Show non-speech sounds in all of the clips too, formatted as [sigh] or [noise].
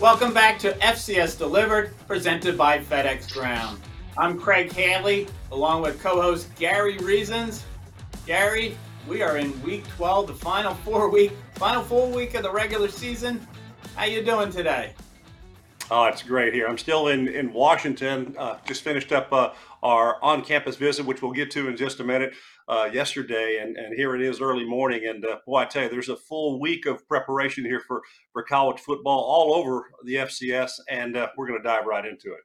Welcome back to FCS Delivered, presented by FedEx Ground. I'm Craig Haley, along with co-host Gary Reasons. Gary, we are in week 12, the final four week, final full week of the regular season. How you doing today? Oh, it's great here. I'm still in in Washington. Uh, just finished up uh, our on-campus visit, which we'll get to in just a minute. Uh, yesterday, and, and here it is early morning. And uh, boy, I tell you, there's a full week of preparation here for for college football all over the FCS, and uh, we're going to dive right into it.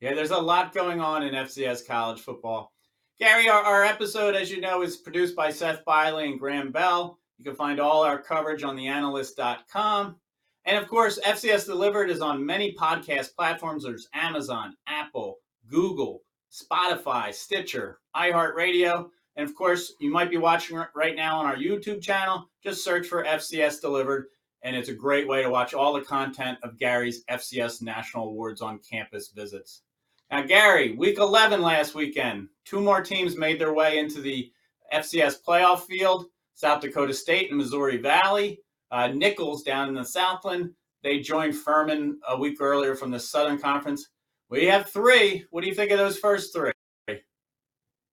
Yeah, there's a lot going on in FCS college football. Gary, our, our episode, as you know, is produced by Seth Biley and Graham Bell. You can find all our coverage on theanalyst.com. And of course, FCS Delivered is on many podcast platforms. There's Amazon, Apple, Google, Spotify, Stitcher, iHeartRadio. And of course, you might be watching right now on our YouTube channel. Just search for FCS Delivered. And it's a great way to watch all the content of Gary's FCS National Awards on campus visits. Now, Gary, week 11 last weekend, two more teams made their way into the FCS playoff field South Dakota State and Missouri Valley. Uh, Nicholls down in the Southland, they joined Furman a week earlier from the Southern Conference. We have three. What do you think of those first three?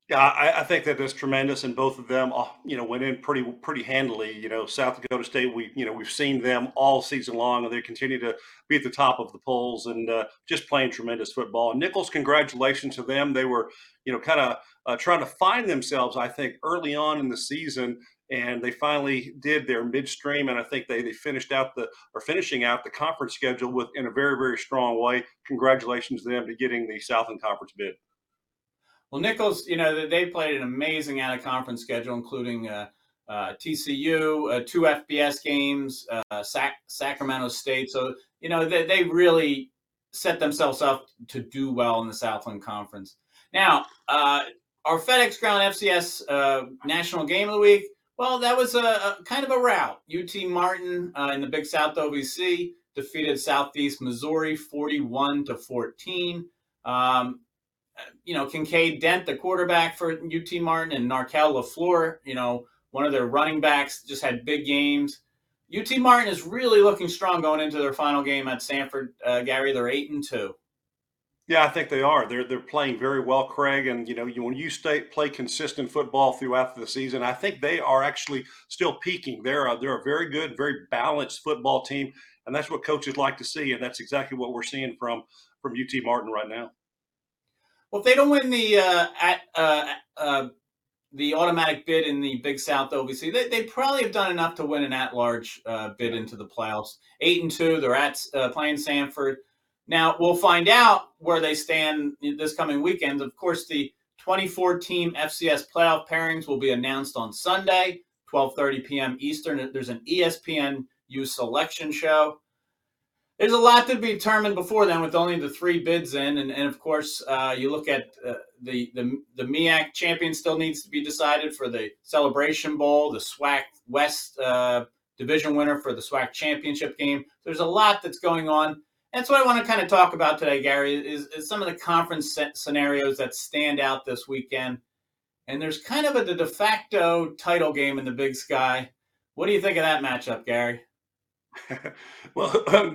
Yeah, I, I, think that is tremendous, and both of them, uh, you know, went in pretty pretty handily. You know, South Dakota State, we you know we've seen them all season long, and they continue to be at the top of the polls and uh, just playing tremendous football. And Nicholls, congratulations to them. They were, you know, kind of uh, trying to find themselves, I think, early on in the season, and they finally did their midstream and i think they, they finished out the or finishing out the conference schedule with in a very very strong way. Congratulations to them to getting the southland conference bid. Well nicholls you know they played an amazing out of conference schedule including uh, uh, tcu uh, two fbs games uh, Sac- sacramento state. So you know they, they really set themselves up to do well in the southland conference. Now uh, our fedex ground fcs uh, national game of the week well, that was a, a kind of a rout. UT Martin uh, in the Big South OVC defeated Southeast Missouri 41 to 14. Um, you know, Kinkead Dent, the quarterback for UT Martin, and Narkel LaFleur, you know, one of their running backs, just had big games. UT Martin is really looking strong going into their final game at Samford. Uh, Gary, they're eight and two. Yeah, I think they are. They're they're playing very well, Craig. And you know, you, when you stay play consistent football throughout the season, I think they are actually still peaking. They're a, they're a very good, very balanced football team, and that's what coaches like to see. And that's exactly what we're seeing from from UT Martin right now. Well, if they don't win the uh, at uh, uh, the automatic bid in the Big South OVC, they, they probably have done enough to win an at-large uh, bid into the playoffs. Eight and two, they're at uh, playing Samford. Now we'll find out where they stand this coming weekend. Of course, the 24 team FCS playoff pairings will be announced on Sunday, 12:30 p.m. Eastern. There's an ESPN U selection show. There's a lot to be determined before then, with only the three bids in, and, and of course, uh, you look at uh, the the the champion still needs to be decided for the Celebration Bowl, the SWAC West uh, division winner for the SWAC championship game. There's a lot that's going on that's what I want to kind of talk about today, Gary, is, is some of the conference scenarios that stand out this weekend. And there's kind of a de facto title game in the Big Sky. What do you think of that matchup, Gary? [laughs] well,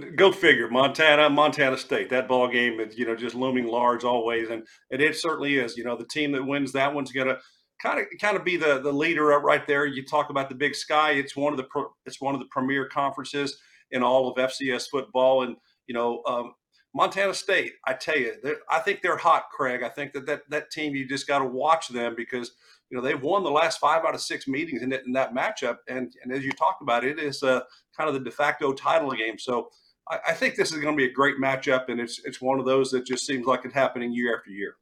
[laughs] go figure. Montana, Montana State. That ball game is, you know, just looming large always, and, and it certainly is. You know, the team that wins that one's going to kind of kind of be the the leader up right there. You talk about the Big Sky. It's one of the it's one of the premier conferences in all of FCS football, and you know, um, Montana State, I tell you, I think they're hot, Craig. I think that that, that team, you just got to watch them because, you know, they've won the last five out of six meetings in, it, in that matchup. And, and as you talked about, it is uh, kind of the de facto title game. So I, I think this is going to be a great matchup. And it's, it's one of those that just seems like it's happening year after year.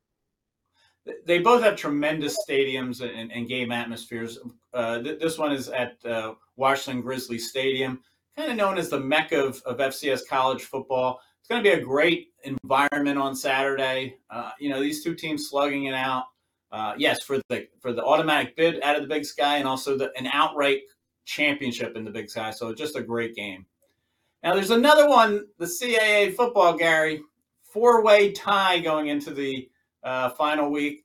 They both have tremendous stadiums and, and game atmospheres. Uh, th- this one is at uh, Washington Grizzly Stadium kind of known as the mecca of, of FCS college football. It's going to be a great environment on Saturday. Uh, you know, these two teams slugging it out. Uh, yes, for the for the automatic bid out of the Big Sky, and also the, an outright championship in the Big Sky. So just a great game. Now there's another one, the CAA football, Gary, four-way tie going into the uh, final week.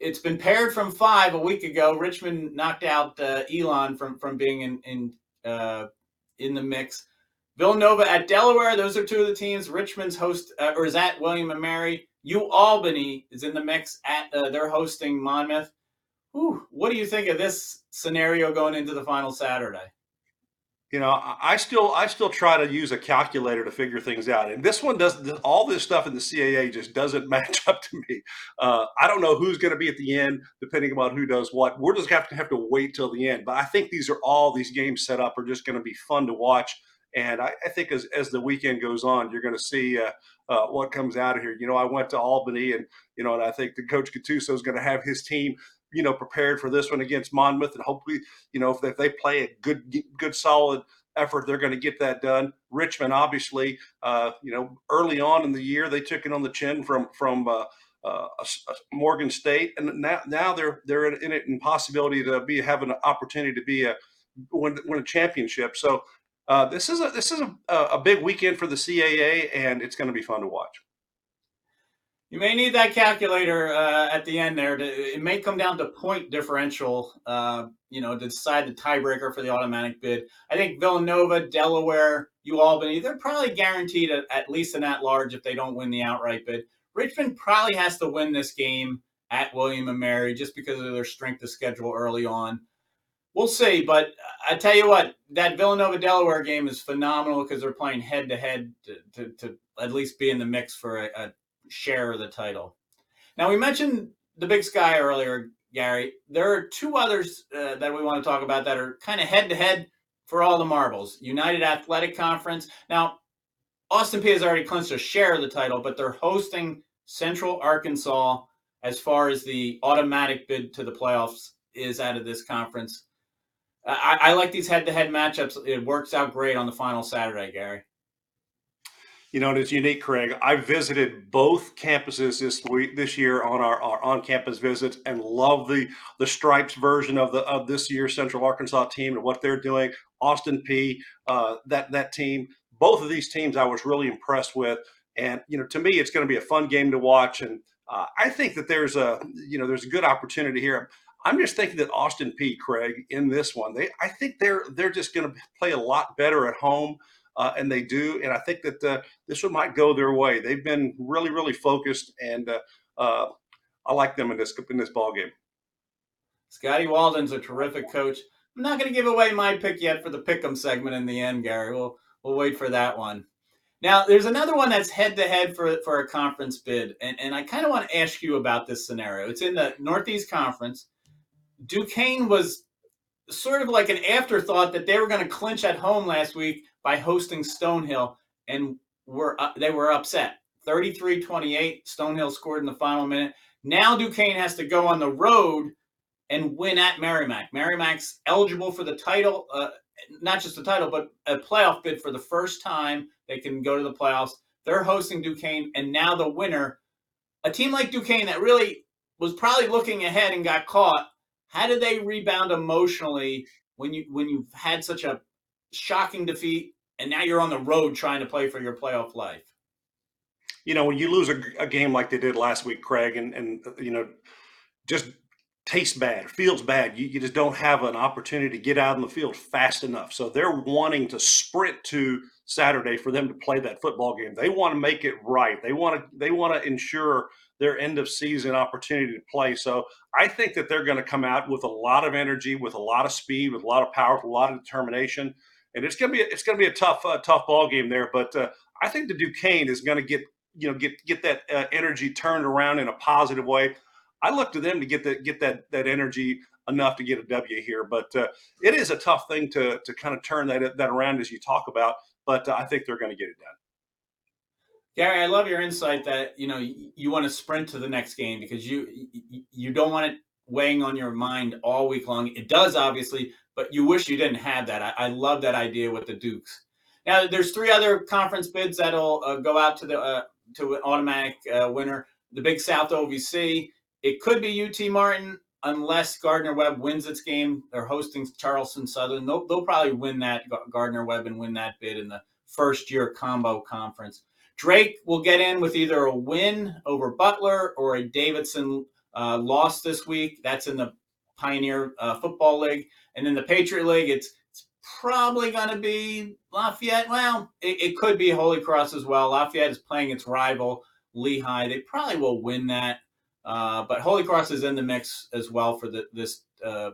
It's been paired from five a week ago. Richmond knocked out uh, Elon from from being in in uh, in the mix. Villanova at Delaware. Those are two of the teams. Richmond's host uh, or is at William and Mary. U Albany is in the mix at uh, they're hosting Monmouth. Whew, what do you think of this scenario going into the final Saturday? You know, I still I still try to use a calculator to figure things out, and this one does all this stuff in the CAA just doesn't [laughs] match up to me. Uh, I don't know who's going to be at the end, depending on who does what. We're just have to have to wait till the end. But I think these are all these games set up are just going to be fun to watch. And I, I, think as, as the weekend goes on, you're going to see uh, uh, what comes out of here. You know, I went to Albany, and you know, and I think the coach Gattuso is going to have his team, you know, prepared for this one against Monmouth, and hopefully, you know, if they, if they play a good, good, solid effort, they're going to get that done. Richmond, obviously, uh, you know, early on in the year, they took it on the chin from from. Uh, uh, Morgan State, and now now they're they're in it in possibility to be have an opportunity to be a win, win a championship. So uh, this is a this is a, a big weekend for the CAA, and it's going to be fun to watch. You may need that calculator uh, at the end there. To, it may come down to point differential, uh, you know, to decide the tiebreaker for the automatic bid. I think Villanova, Delaware, U Albany, they're probably guaranteed a, at least an at large if they don't win the outright bid. Richmond probably has to win this game at William and Mary just because of their strength of schedule early on we'll see. But I tell you what, that Villanova Delaware game is phenomenal because they're playing head to head to at least be in the mix for a, a, share the title. Now we mentioned the Big Sky earlier, Gary. There are two others uh, that we want to talk about that are kind of head to head for all the marbles. United Athletic Conference. Now Austin Peay has already clinched a share of the title, but they're hosting Central Arkansas as far as the automatic bid to the playoffs is out of this conference. I, I like these head-to-head matchups. It works out great on the final Saturday, Gary. You know, and it's unique, Craig. I visited both campuses this week, this year on our, our on-campus visits, and love the the stripes version of the of this year's Central Arkansas team and what they're doing. Austin Peay, uh, that that team, both of these teams, I was really impressed with. And you know, to me, it's going to be a fun game to watch. And uh, I think that there's a you know there's a good opportunity here. I'm just thinking that Austin Peay, Craig, in this one, they I think they're they're just going to play a lot better at home, uh, and they do. And I think that uh, this one might go their way. They've been really really focused, and uh, uh I like them in this in this ball game. Scotty Walden's a terrific coach. I'm not going to give away my pick yet for the pick'em segment in the end, Gary. We'll we'll wait for that one. Now, there's another one that's head to head for for a conference bid, and, and I kind of want to ask you about this scenario. It's in the Northeast Conference. Duquesne was sort of like an afterthought that they were going to clinch at home last week by hosting Stonehill, and were uh, they were upset. 33-28, Stonehill scored in the final minute. Now Duquesne has to go on the road and win at Merrimack. Merrimack's eligible for the title, uh, not just the title, but a playoff bid for the first time. They can go to the playoffs. They're hosting Duquesne, and now the winner, a team like Duquesne that really was probably looking ahead and got caught, how did they rebound emotionally when you when you've had such a shocking defeat and now you're on the road trying to play for your playoff life? You know, when you lose a, a game like they did last week, Craig, and and uh, you know, just tastes bad, feels bad. You, you just don't have an opportunity to get out in the field fast enough. So they're wanting to sprint to Saturday for them to play that football game. They want to make it right. They want to they want to ensure their end of season opportunity to play. So I think that they're going to come out with a lot of energy, with a lot of speed, with a lot of power, with a lot of determination, and it's to be it's to be a tough uh, tough ball game there. But uh, I think the Duquesne is to get you know get get that uh, energy turned around in a positive way. I look to them to get that get that that energy enough to get a W here. But uh, it is a tough thing to to kind of turn that that around as you talk about. But uh, I think they're going to get it done. Gary, I love your insight that you know you, you want to sprint to the next game because you you don't want it weighing on your mind all week long. It does obviously, but you wish you didn't have that. I, I love that idea with the Dukes. Now, there's three other conference bids that'll uh, go out to the uh, to an automatic uh, winner. The Big South OVC. It could be UT Martin unless Gardner Webb wins its game. They're hosting Charleston Southern. They'll, they'll probably win that Gardner Webb and win that bid in the first year combo conference. Drake will get in with either a win over Butler or a Davidson uh, loss this week. That's in the Pioneer uh, Football League. And in the Patriot League, it's, it's probably going to be Lafayette. Well, it, it, could be Holy Cross as well. Lafayette is playing its rival, Lehigh. They probably will win that. Uh, but Holy Cross is in the mix as well for the, this uh,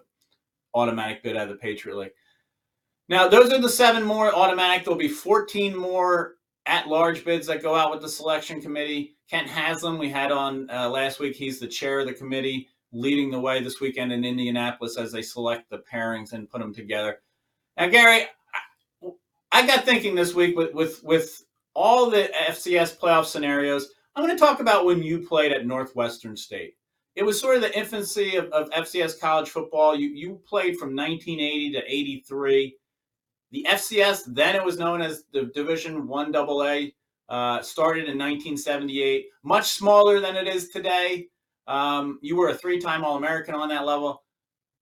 automatic bid out of the Patriot League. Now, those are the seven more automatic. There'll be 14 more at large bids that go out with the selection committee. Kent Haslam, we had on uh, last week. He's the chair of the committee, leading the way this weekend in Indianapolis as they select the pairings and put them together. Now, Gary, I, got thinking this week with, with, with all the FCS playoff scenarios. I'm going to talk about when you played at Northwestern State. It was sort of the infancy of, of FCS college football. You, you played from 1980 to 83. The FCS, then it was known as the Division One AA, uh, started in 1978. Much smaller than it is today. Um, you were a three-time All-American on that level.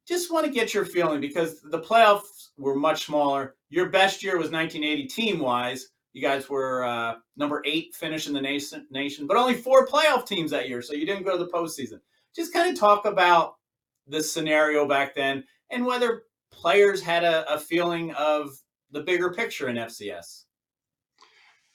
Just want to get your feeling because the playoffs were much smaller. Your best year was 1980 team-wise. You guys were uh, number eight finish in the nation, nation, but only four playoff teams that year, so you didn't go to the postseason. Just kind of talk about the scenario back then and whether players had a, a feeling of the bigger picture in FCS.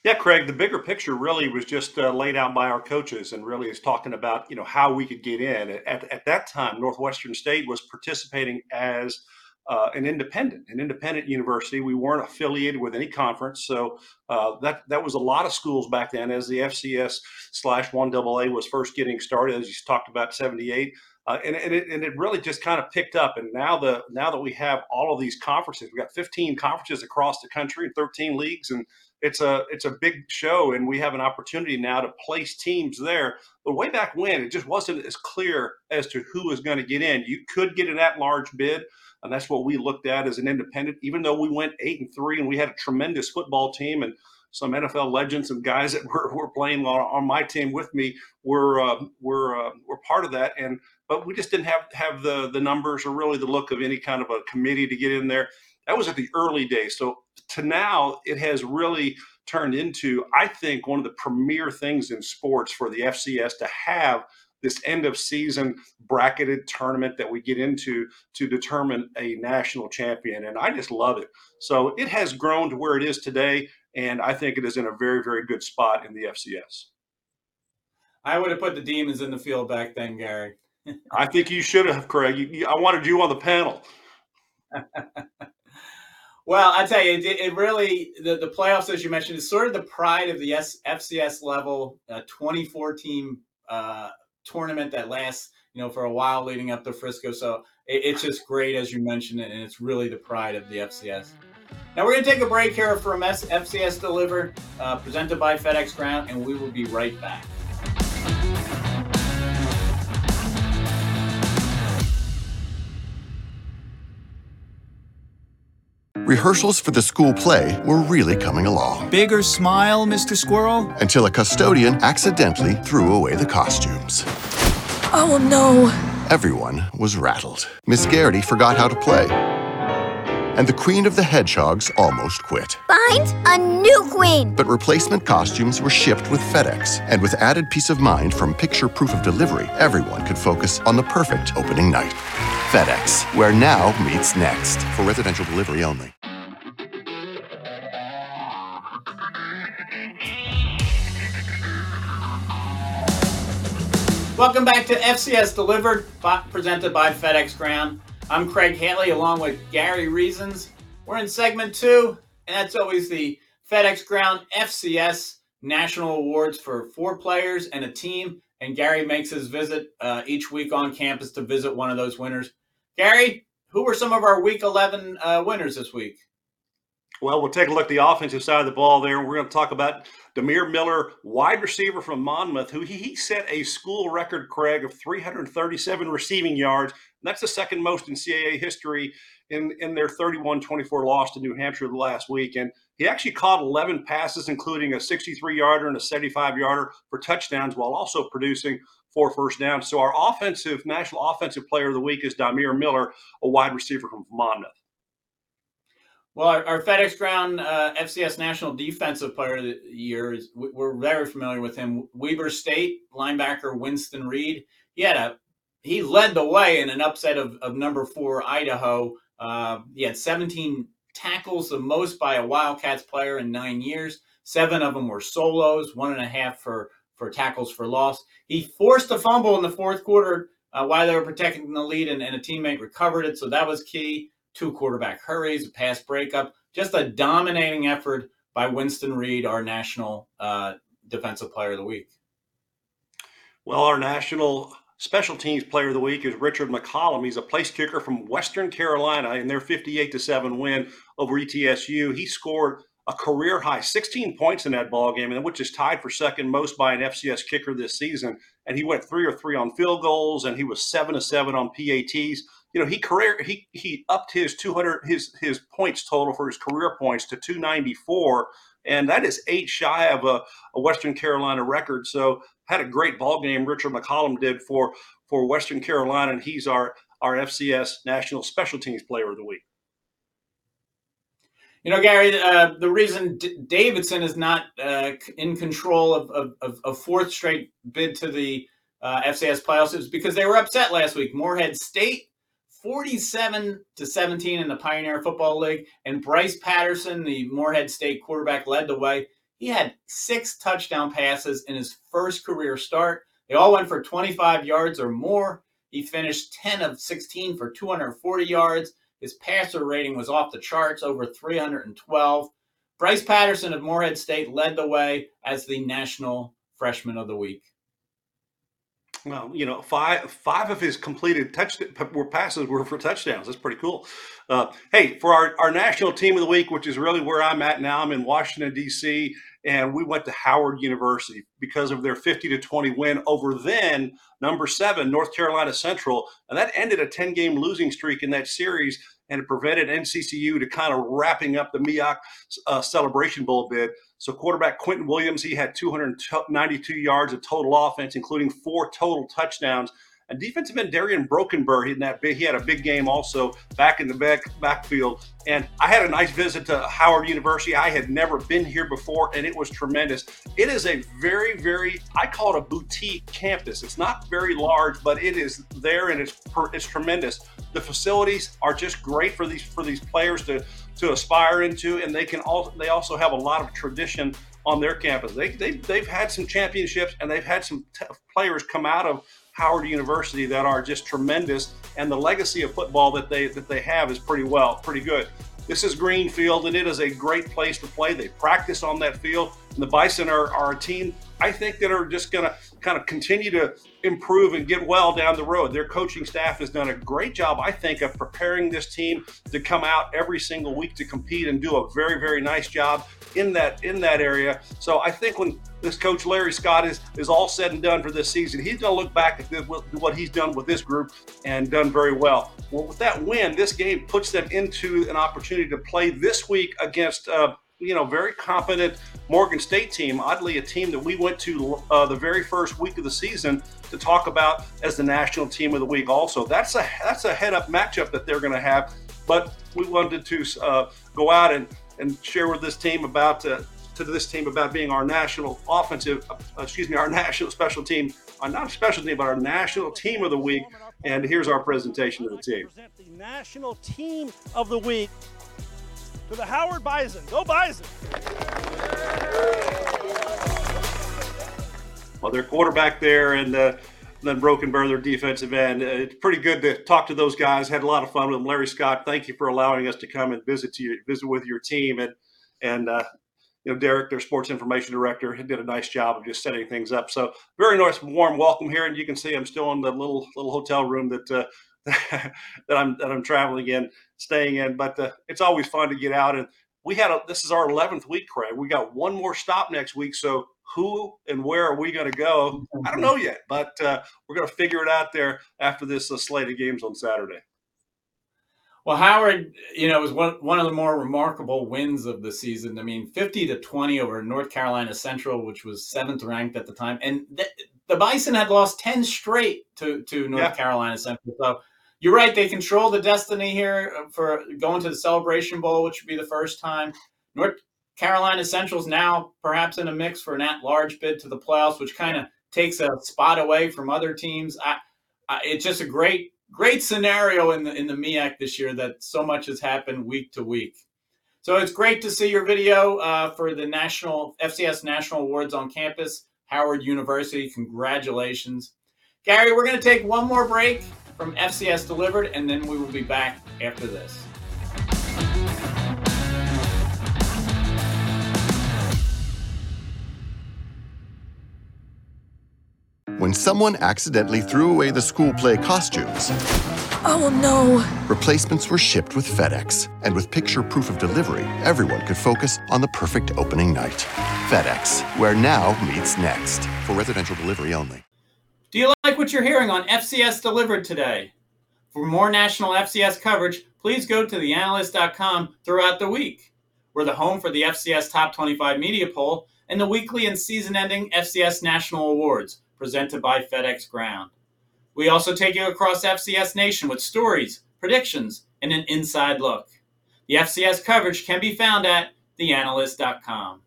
Yeah, Craig, the bigger picture really was just uh, laid out by our coaches and really is talking about, you know, how we could get in. At, at that time, Northwestern State was participating as uh, an independent, an independent university. We weren't affiliated with any conference, so uh, that that was a lot of schools back then. As the FCS slash one AA was first getting started, as you talked about, seventy eight. Uh, and, and, it, and it really just kind of picked up. And now the now that we have all of these conferences, we've got 15 conferences across the country and 13 leagues, and it's a it's a big show. And we have an opportunity now to place teams there. But way back when, it just wasn't as clear as to who was going to get in. You could get an at-large bid, and that's what we looked at as an independent. Even though we went eight and three, and we had a tremendous football team and some NFL legends and guys [laughs] that were, were playing on, on my team with me were uh, were uh, were part of that. And but we just didn't have have the the numbers or really the look of any kind of a committee to get in there. That was at the early days. So to now, it has really turned into, I think, one of the premier things in sports for the FCS to have this end of season bracketed tournament that we get into to determine a national champion. And I just love it. So it has grown to where it is today. And I think it is in a very, very good spot in the FCS. I would have put the Demons in the field back then, Gary. I think you should have, Craig. You, you, I wanted you on the panel. [laughs] well, I tell you, it, it, really the, the playoffs, as you mentioned, is sort of the pride of the S, FCS level, uh, 24 team uh, tournament that lasts, you know, for a while leading up to Frisco. So it, it's just great, as you mentioned, and it's really the pride of the FCS. Now we're going to take a break here from FCS Delivered, uh, presented by FedEx Ground, and we will be right back. Rehearsals for the school play were really coming along. Bigger smile, Mr. Squirrel? Until a custodian accidentally threw away the costumes. Oh no! Everyone was rattled. Miss Garrity forgot how to play. And the Queen of the Hedgehogs almost quit. Find a new queen! But replacement costumes were shipped with FedEx. And with added peace of mind from picture proof of delivery, everyone could focus on the perfect opening night. FedEx, where now meets next. For residential delivery only. Welcome back to FCS Delivered, presented by FedEx Ground. I'm Craig Haley along with Gary Reasons. We're in segment two, and that's always the FedEx Ground FCS National Awards for four players and a team. And Gary makes his visit uh, each week on campus to visit one of those winners. Gary, who were some of our Week 11 uh, winners this week? Well, we'll take a look at the offensive side of the ball there. We're going to talk about Dymere Miller, wide receiver from Monmouth, who he, he set a school record, Craig, of 337 receiving yards. that's the second most in CAA history in, in their 31 24 loss to New Hampshire last week. And he actually caught 11 passes, including a 63 yarder and a 75 yarder for touchdowns, while also producing four first downs. So our offensive, national offensive player of the week is Dymere Miller, a wide receiver from Monmouth. Well, our, our FedEx Ground uh, FCS National Defensive Player of the Year is we're very familiar with him. Weber State linebacker Winston Reid. He had a he led the way in an upset of, of number four Idaho. Uh, he had 17 tackles, the most by a Wildcats player in nine years. Seven of them were solos, one and a half for for tackles for loss. He forced a fumble in the fourth quarter uh, while they were protecting the lead, and, and a teammate recovered it, so that was key. Two quarterback hurries, a pass breakup, just a dominating effort by Winston Reid, our national uh, defensive player of the week. Well, our national special teams player of the week is Richard McCollum. He's a place kicker from Western Carolina in their 58 to 7 win over ETSU. He scored a career high 16 points in that ball game, which is tied for second most by an FCS kicker this season. And he went three or three on field goals, and he was seven to seven on PATs. You know, he career he he upped his 200 his his points total for his career points to 294, and that is eight shy of a, a Western Carolina record. So had a great ball game. Richard McCollum did for for Western Carolina, and he's our our FCS National Special Teams Player of the Week. You know, Gary, uh, the reason D- Davidson is not uh, in control of, a fourth straight bid to the uh, FCS playoffs is because they were upset last week. Morehead State, 47 to 17 in the Pioneer Football League, and Bryce Patterson, the Morehead State quarterback, led the way. He had six touchdown passes in his first career start. They all went for 25 yards or more. He finished 10 of 16 for 240 yards his passer rating was off the charts, over 312. Bryce Patterson of Morehead State led the way as the National Freshman of the Week. Well, you know, five five of his completed touch were passes were for touchdowns. That's pretty cool. Uh, hey, for our, our national team of the week, which is really where I'm at now, I'm in Washington D.C and we went to Howard University because of their 50 to 20 win over then number seven North Carolina Central, and that ended a 10 game losing streak in that series, and it prevented NCCU to kind of wrapping up the MEAC uh, Celebration Bowl bid. So quarterback Quinton Williams, he had 292 yards of total offense, including four total touchdowns. And defensive end Darrian Brokenburr, he, that big, he had a big game also back in the back backfield. And I had a nice visit to Howard University. I had never been here before, and it was tremendous. It is a very, very, I call it a boutique campus. It's not very large, but it is there and it's it's tremendous. The facilities are just great for these for these players to to aspire into, and they can also they also have a lot of tradition on their campus. They, they, they've had some championships and they've had some t- players come out of Howard University that are just tremendous, and the legacy of football that they that they have is pretty well, pretty good. This is Greenfield, and it is a great place to play. They practice on that field, and the Bison are, are a team I think that are just going to kind of continue to improve and get well down the road. Their coaching staff has done a great job, I think, of preparing this team to come out every single week to compete and do a very, very nice job in that in that area. So I think when this coach Larry Scott is is all said and done for this season, he's going to look back at the, what he's done with this group and done very well. Well, with that win, this game puts them into an opportunity to play this week against. Uh, you know, very competent Morgan State team. Oddly, a team that we went to uh, the very first week of the season to talk about as the national team of the week. Also, that's a that's a head up matchup that they're going to have. But we wanted to uh, go out and and share with this team about uh, to this team about being our national offensive, uh, excuse me, our national special team, uh, not special team, but our national team of the week. And here's our presentation of the team. The national team of the week to the Howard Bison. Go Bison! Well, their quarterback there and uh, then Brokenburr, their defensive end. Uh, it's pretty good to talk to those guys. Had a lot of fun with them. Larry Scott, thank you for allowing us to come and visit you, visit with your team, and and uh, you know Derek, their sports information director, did a nice job of just setting things up. So very nice, warm welcome here, and you can see I'm still in the little little hotel room that uh, [laughs] that I'm that I'm traveling in, staying in. But uh, it's always fun to get out. And we had a, this is our 11th week, Craig. We got one more stop next week. So who and where are we going to go? I don't know yet, but uh, we're going to figure it out there after this uh, slate of games on Saturday. Well, Howard, you know, was one, one of the more remarkable wins of the season. I mean, 50 to 20 over North Carolina Central, which was seventh ranked at the time. And th- the Bison had lost 10 straight to, to North yeah. Carolina Central. So you're right. They control the destiny here for going to the Celebration Bowl, which would be the first time. North Carolina Central's now perhaps in a mix for an at-large bid to the playoffs, which kind of takes a spot away from other teams. I, I, it's just a great, great scenario in the in the MEAC this year that so much has happened week to week. So it's great to see your video uh, for the national FCS National Awards on campus, Howard University. Congratulations. Gary, we're going to take one more break from FCS Delivered, and then we will be back after this. When someone accidentally threw away the school play costumes, Oh no. replacements were shipped with FedEx. And with picture proof of delivery, everyone could focus on the perfect opening night. FedEx, where now meets next. For residential delivery only. Do you like what you're hearing on FCS Delivered today? For more national FCS coverage, please go to theanalyst.com throughout the week. We're the home for the FCS Top 25 Media Poll and the weekly and season ending FCS National Awards presented by FedEx Ground. We also take you across FCS Nation with stories, predictions, and an inside look. The FCS coverage can be found at theanalyst.com.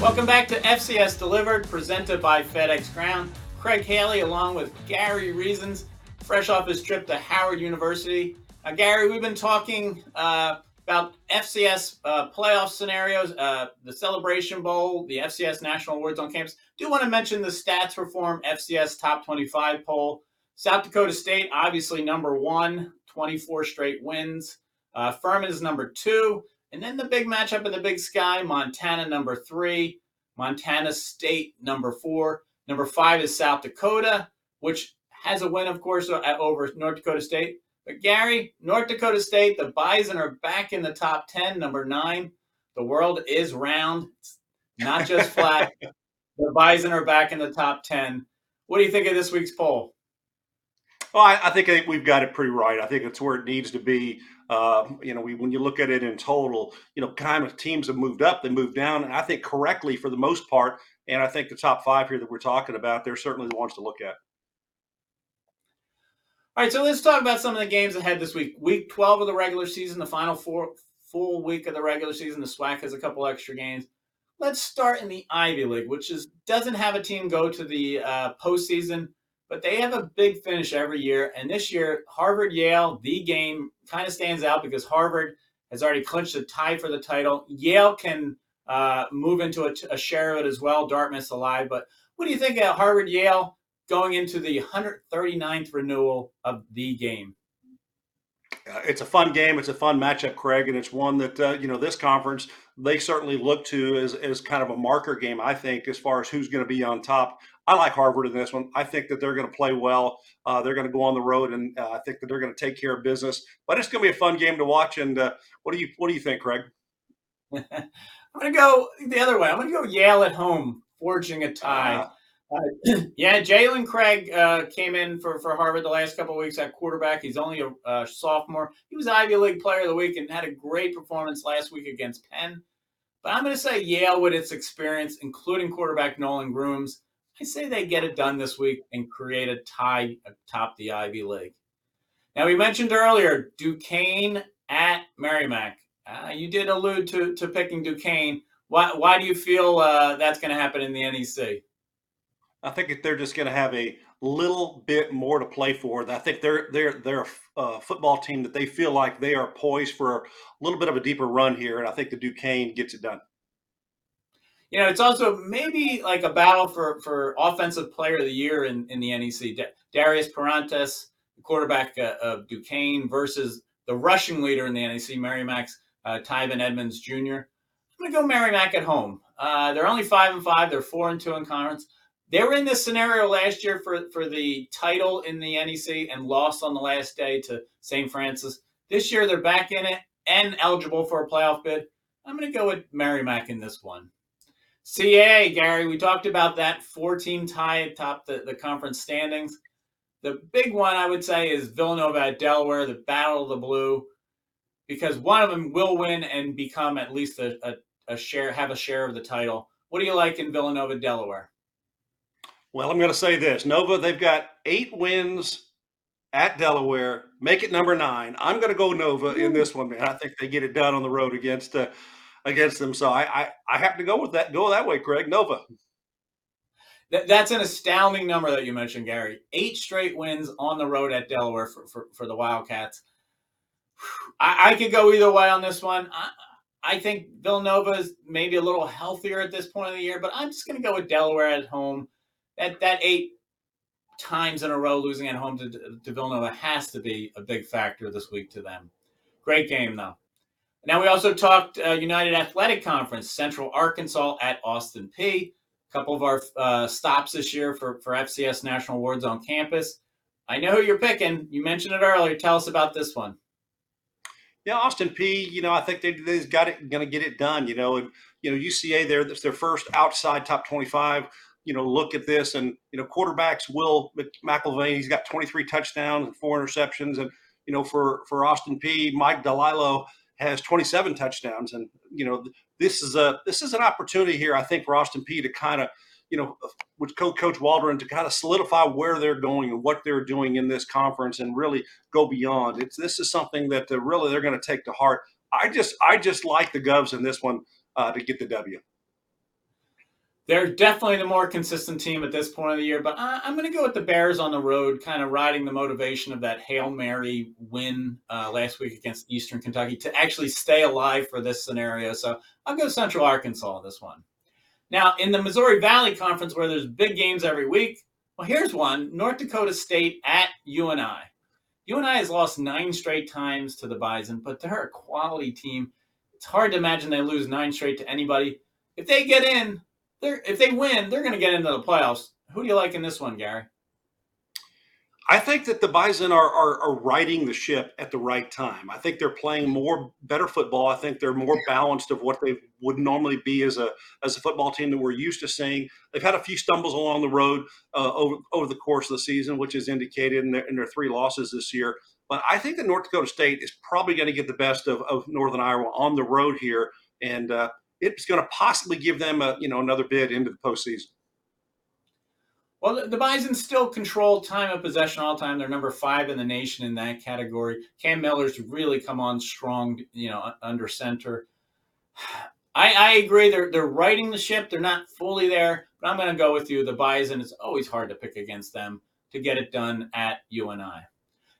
Welcome back to FCS Delivered, presented by FedEx Ground. Craig Haley, along with Gary Reasons, fresh off his trip to Howard University. Uh, Gary, we've been talking uh, about FCS uh, playoff scenarios, uh, the Celebration Bowl, the FCS National Awards on campus. Do want to mention the Stats Perform FCS Top 25 poll. South Dakota State, obviously number one, 24 straight wins. Uh, Furman is number two. And then the big matchup in the big sky Montana, number three. Montana State, number four. Number five is South Dakota, which has a win, of course, over North Dakota State. But Gary, North Dakota State, the Bison are back in the top 10, number nine. The world is round, it's not just [laughs] flat. the Bison are back in the top 10. What do you think of this week's poll? Well, I, I think we've got it pretty right. I think it's where it needs to be. Uh, you know, we, when you look at it in total, you know, kind of teams have moved up, they moved down, and I think correctly for the most part. And I think the top five here that we're talking about, they're certainly the ones to look at. All right, so let's talk about some of the games ahead this week. Week 12 of the regular season, the final four full week of the regular season. The SWAC has a couple extra games. Let's start in the Ivy League, which is doesn't have a team go to the uh, postseason, but they have a big finish every year. And this year, Harvard Yale, the game kind of stands out because Harvard has already clinched a tie for the title. Yale can uh, move into a, a share of it as well. Dartmouth's alive, but what do you think of Harvard Yale? going into the 139th renewal of the game. Uh, it's a fun game. It's a fun matchup, Craig, and it's one that uh, you know this conference they certainly look to as, as kind of a marker game. I think as far as who's going to be on top. I like Harvard in this one. I think that they're going to play well. Uh, they're going to go on the road, and uh, I think that they're going to take care of business. But it's going to be a fun game to watch. And uh, what do you what do you think, Craig? [laughs] I'm going to go the other way. I'm going to go Yale at home, forging a tie. Uh, uh, [clears throat] yeah, Jaden Craig uh, came in for, for Harvard the last couple of weeks at quarterback. He's only a, a, sophomore. He was Ivy League Player of the Week and had a great performance last week against Penn. But I'm going to say Yale, with its experience, including quarterback Nolan Grooms, I say they get it done this week and create a tie atop the Ivy League. Now, we mentioned earlier Duquesne at Merrimack. Uh, you did allude to, to picking Duquesne. Why, why do you feel uh, that's going to happen in the NEC? I think they're just going to have a little bit more to play for. I think they're they're they're a uh, football team that they feel like they are poised for a little bit of a deeper run here, and I think the Duquesne gets it done. You know, it's also maybe like a battle for for offensive player of the year in, in the NEC. Darius Perrantes, the quarterback uh, of Duquesne, versus the rushing leader in the NEC, Merrimack's uh, Tyven Edmonds Jr. I'm going to go Merrimack at home. Uh, they're only five and five. They're four and two in conference. They were in this scenario last year for, for the title in the NEC and lost on the last day to St. Francis. This year they're back in it and eligible for a playoff bid. I'm going to go with Merrimack in this one. CA, Gary, we talked about that four team tie atop the, the conference standings. The big one I would say is Villanova at Delaware, the Battle of the Blue, because one of them will win and become at least a, a, a share, have a share of the title. What do you like in Villanova, Delaware? Well, I'm going to say this Nova, they've got eight wins at Delaware, make it number nine. I'm going to go Nova in this one, man. I think they get it done on the road against uh, against them. So I, I, I have to go with that. Go that way, Craig. Nova. Th- that's an astounding number that you mentioned, Gary. Eight straight wins on the road at Delaware for, for, for the Wildcats. I, I, could go either way on this one. I, I think Villanova is maybe a little healthier at this point of the year, but I'm just going to go with Delaware at home. That that eight times in a row losing at home to, to Villanova has to be a big factor this week to them. Great game though. Now we also talked uh, United Athletic Conference, Central Arkansas at Austin Peay. A couple of our uh, stops this year for for FCS National Awards on campus. I know who you're picking. You mentioned it earlier. Tell us about this one. Yeah, Austin Peay. You know, I think they they've got it going to get it done. You know, and you know UCA there. That's their first outside top twenty-five. You know, look at this, and you know, quarterbacks Will McElvain. He's got twenty-three touchdowns and four interceptions, and you know, for for Austin Peay. Mike DiLiello has twenty-seven touchdowns, and you know, this is a this is an opportunity here. I think for Austin Peay to kind of you know, with Coach Waldron to kind of solidify where they're going and what they're doing in this conference and really go beyond. It's this is something that uh, really they're going to take to heart. I just I just like the Govs in this one uh, to get the W. They're definitely the more consistent team at this point of the year, but I, am going to go with the Bears on the road, kind of riding the motivation of that Hail Mary win uh, last week against Eastern Kentucky to actually stay alive for this scenario. So I'll go Central Arkansas on this one. Now, in the Missouri Valley Conference, where there's big games every week, well, here's one North Dakota State at UNI. UNI has lost nine straight times to the Bison, but they're a quality team. It's hard to imagine they lose nine straight to anybody. If they get in, they're if they win, they're going to get into the playoffs. Who do you like in this one, Gary? I think that the Bison are, are, are riding the ship at the right time. I think they're playing more better football. I think they're more balanced of what they would normally be as a as a football team that we're used to seeing. They've had a few stumbles along the road uh, over over the course of the season, which is indicated in their, in their three losses this year. But I think that North Dakota State is probably going to get the best of, of Northern Iowa on the road here, and uh, it's going to possibly give them a you know another bid into the postseason. Well, the Bison still control time of possession all time. They're number five in the nation in that category. Cam Miller's really come on strong, you know, under center. [sighs] I, I agree. They're they're riding the ship. They're not fully there, but I'm going to go with you. The Bison. It's always hard to pick against them to get it done at UNI.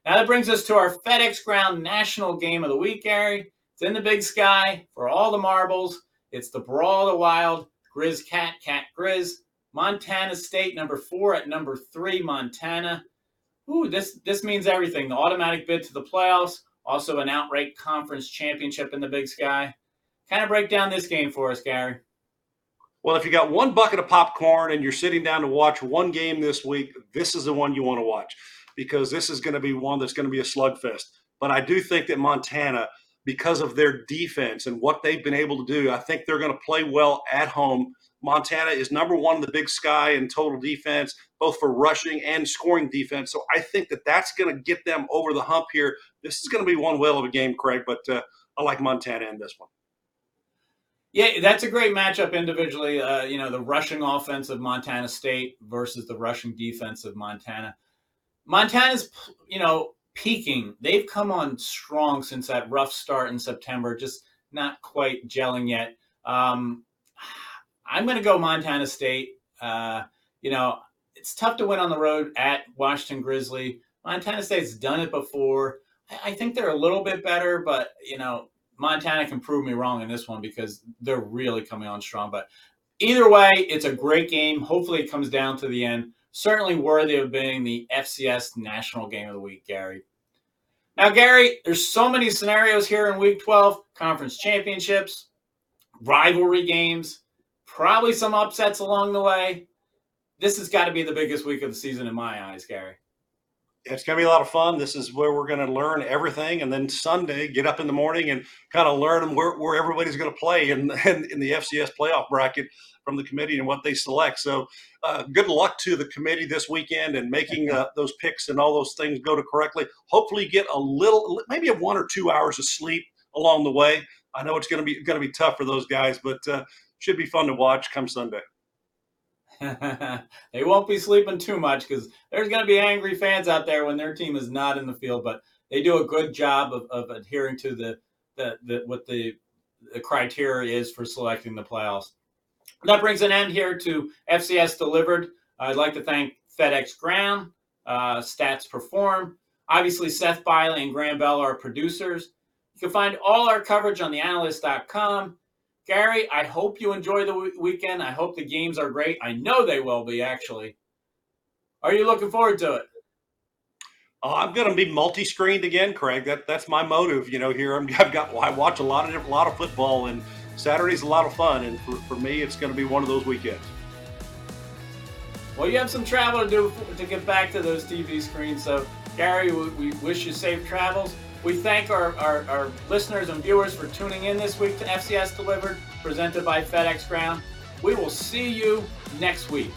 Now that brings us to our FedEx Ground National Game of the Week, Gary. It's in the Big Sky for all the marbles. It's the Brawl of the Wild. Grizz Cat Cat Grizz. Montana State, number four at number three, Montana. Ooh, this this means everything. The automatic bid to the playoffs, also an outright conference championship in the Big Sky. Kind of break down this game for us, Gary. Well, if you got one bucket of popcorn and you're sitting down to watch one game this week, this is the one you want to watch because this is going to be one that's going to be a slugfest. But I do think that Montana, because of their defense and what they've been able to do, I think they're going to play well at home Montana is number one in the Big Sky in total defense, both for rushing and scoring defense. So I think that that's going to get them over the hump here. This is going to be one whale of a game, Craig, but uh, I like Montana in this one. Yeah, that's a great matchup individually. Uh, you know, the rushing offense of Montana State versus the rushing defense of Montana. Montana's, you know, peaking. They've come on strong since that rough start in September, just not quite gelling yet. Um, I'm going to go Montana State. Uh, you know, it's tough to win on the road at Washington Grizzly. Montana State's done it before. I, I think they're a little bit better, but you know, Montana can prove me wrong in this one because they're really coming on strong. But either way, it's a great game. Hopefully, it comes down to the end. Certainly worthy of being the FCS National Game of the Week, Gary. Now, Gary, there's so many scenarios here in Week 12: conference championships, rivalry games probably some upsets along the way. This has got to be the biggest week of the season in my eyes, Gary. It's going to be a lot of fun. This is where we're going to learn everything. And then Sunday, get up in the morning and kind of learn where, where everybody's going to play in, [laughs] in, in, the FCS playoff bracket from the committee and what they select. So, uh, good luck to the committee this weekend and making uh, those picks and all those things go to correctly. Hopefully, get a little, maybe a one or two hours of sleep along the way. I know it's going to be going to be tough for those guys, but uh, should be fun to watch come Sunday. [laughs] they won't be sleeping too much because there's going to be angry fans out there when their team is not in the field. But they do a good job of, of adhering to the, the, the what the, the criteria is for selecting the playoffs. That brings an end here to FCS Delivered. I'd like to thank FedEx Ground, uh, Stats Perform. Obviously, Seth Biley and Graham Bell are producers. You can find all our coverage on theanalyst.com. Gary, I hope you enjoy the w- weekend. I hope the games are great. I know they will be, actually. Are you looking forward to it? Uh, I'm going to be multi-screened again, Craig. That that's my motive. You know, here I'm, [laughs] I've got I watch a lot of different, lot of football, and Saturday's a lot of fun. And for, for me, it's going to be one of those weekends. Well, you have some travel to do to get back to those TV screens. So, Gary, we, we wish you safe travels. We thank our, our, our, listeners and viewers for tuning in this week to FCS Delivered, presented by FedEx Ground. We will see you next week.